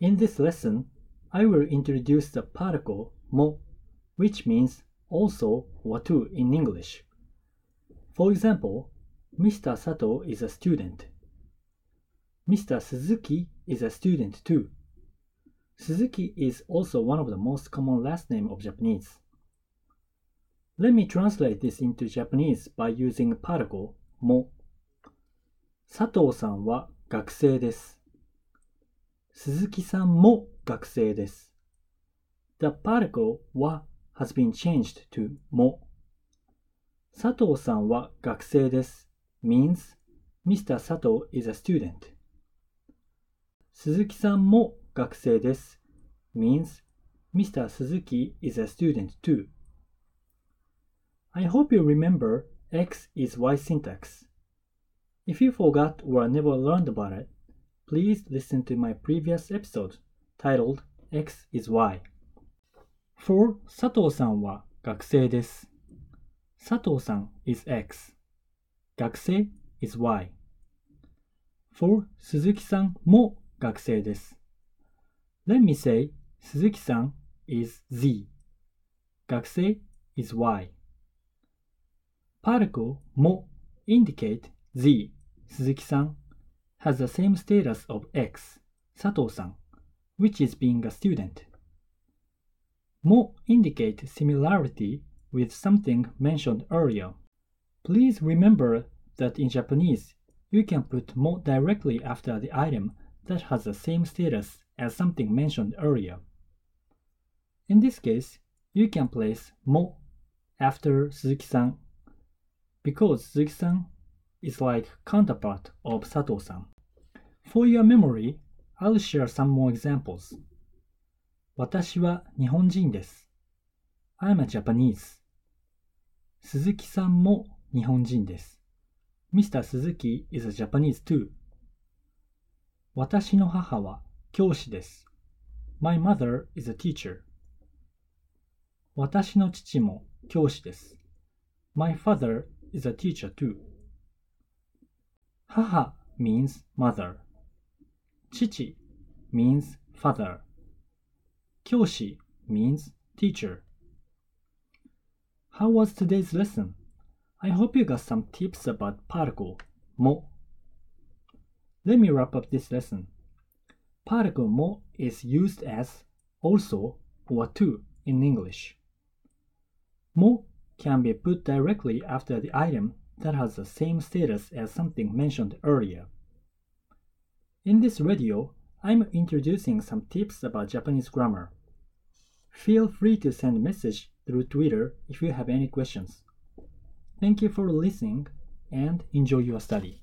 In this lesson, I will introduce the particle mo, which means also or too in English. For example, Mr. Sato is a student. Mr. Suzuki is a student too. Suzuki is also one of the most common last name of Japanese. Let me translate this into Japanese by using particle mo. 佐藤さんは学生です。鈴木さんも学生です。The particle は has been changed to も。佐藤さんは学生です。means Mr. Sato is a student. 鈴木さんも学生です。means Mr. Suzuki is a student too. I hope you remember X is Y syntax. If you forgot or never learned about it, please listen to my previous episode titled X is Y. For 佐藤さんは学生です。佐藤さん is X. 学生 is Y. For 鈴木さんも学生です。Let me say 鈴木さん is Z. 学生 is Y. Particle も indicate Z 鈴木さん has the same status of X, Sato-san, which is being a student. Mo indicate similarity with something mentioned earlier. Please remember that in Japanese, you can put mo directly after the item that has the same status as something mentioned earlier. In this case, you can place mo after Suzuki-san because Suzuki-san is like counterpart of Sato-san. For your memory, I'll share some more examples. 私は日本人です。I'm a Japanese. 鈴木さんも日本人です。Mr. Suzuki is a Japanese too. 私の母は教師です。My mother is a teacher. 私の父も教師です。My father is a teacher too. Haha means mother. Chichi means father. Kyoshi means teacher. How was today's lesson? I hope you got some tips about particle, mo. Let me wrap up this lesson. Particle mo is used as also or too in English. Mo can be put directly after the item that has the same status as something mentioned earlier. In this video, I'm introducing some tips about Japanese grammar. Feel free to send a message through Twitter if you have any questions. Thank you for listening and enjoy your study.